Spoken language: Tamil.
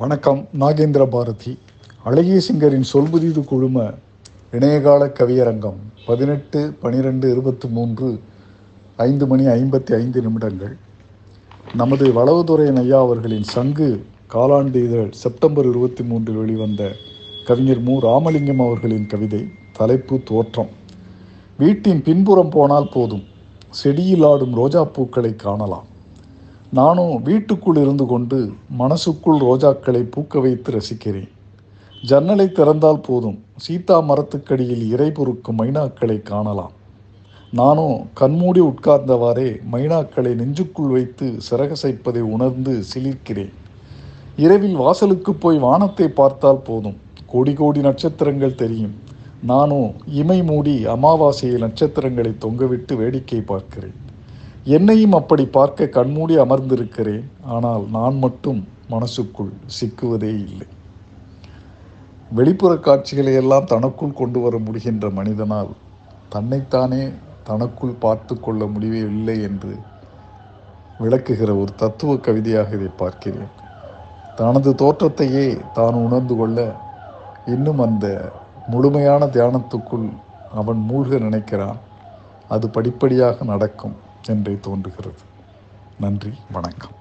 வணக்கம். நாகேந்திர பாரதி. அழகிய சிங்கரின் சொல்புதிது குழும இணையகால கவியரங்கம் பதினெட்டு பனிரெண்டு இருபத்தி மூன்று ஐந்து மணி ஐம்பத்தி ஐந்து நிமிடங்கள். நமது வளவுதுறையன் ஐயா அவர்களின் சங்கு காலாண்டு இதழ் செப்டம்பர் இருபத்தி மூன்றில் வெளிவந்த கவிஞர் மு. ராமலிங்கம் அவர்களின் கவிதை தலைப்பு தோற்றம். வீட்டின் பின்புறம் போனால் போதும். செடியில் ஆடும் ரோஜா பூக்களை காணலாம். நானும் வீட்டுக்குள் இருந்து கொண்டு மனசுக்குள் ரோஜாக்களை பூக்க வைத்து ரசிக்கிறேன். ஜன்னலை திறந்தால் போதும். சீதா மரத்துக்கடியில் இறை பொறுக்கும் மைனாக்களை காணலாம். நானும் கண்மூடி உட்கார்ந்தவாறே மைனாக்களை நெஞ்சுக்குள் வைத்து சிறகசைப்பதை உணர்ந்து சிலிர்க்கிறேன். இரவில் வாசலுக்கு போய் வானத்தை பார்த்தால் போதும். கோடி கோடி நட்சத்திரங்கள் தெரியும். நானும் இமை மூடி அமாவாசையை நட்சத்திரங்களை தொங்கவிட்டு வேடிக்கை பார்க்கிறேன். என்னையும் அப்படி பார்க்க கண்மூடி அமர்ந்திருக்கிறேன். ஆனால் நான் மட்டும் மனசுக்குள் சிக்குவதே இல்லை. வெளிப்புற காட்சிகளை எல்லாம் தனக்குள் கொண்டு வர முடிகின்ற மனிதனால் தன்னைத்தானே தனக்குள் பார்த்து கொள்ள முடியவில்லை என்று விளக்குகிற ஒரு தத்துவ கவிதையாக இதை பார்க்கிறேன். தனது தோற்றத்தையே தான் உணர்ந்து கொள்ள இன்னும் அந்த முழுமையான தியானத்துக்குள் அவன் மூழ்க நினைக்கிறான். அது படிப்படியாக நடக்கும். என்றே தோன்றுகிறது. நன்றி வணக்கம்.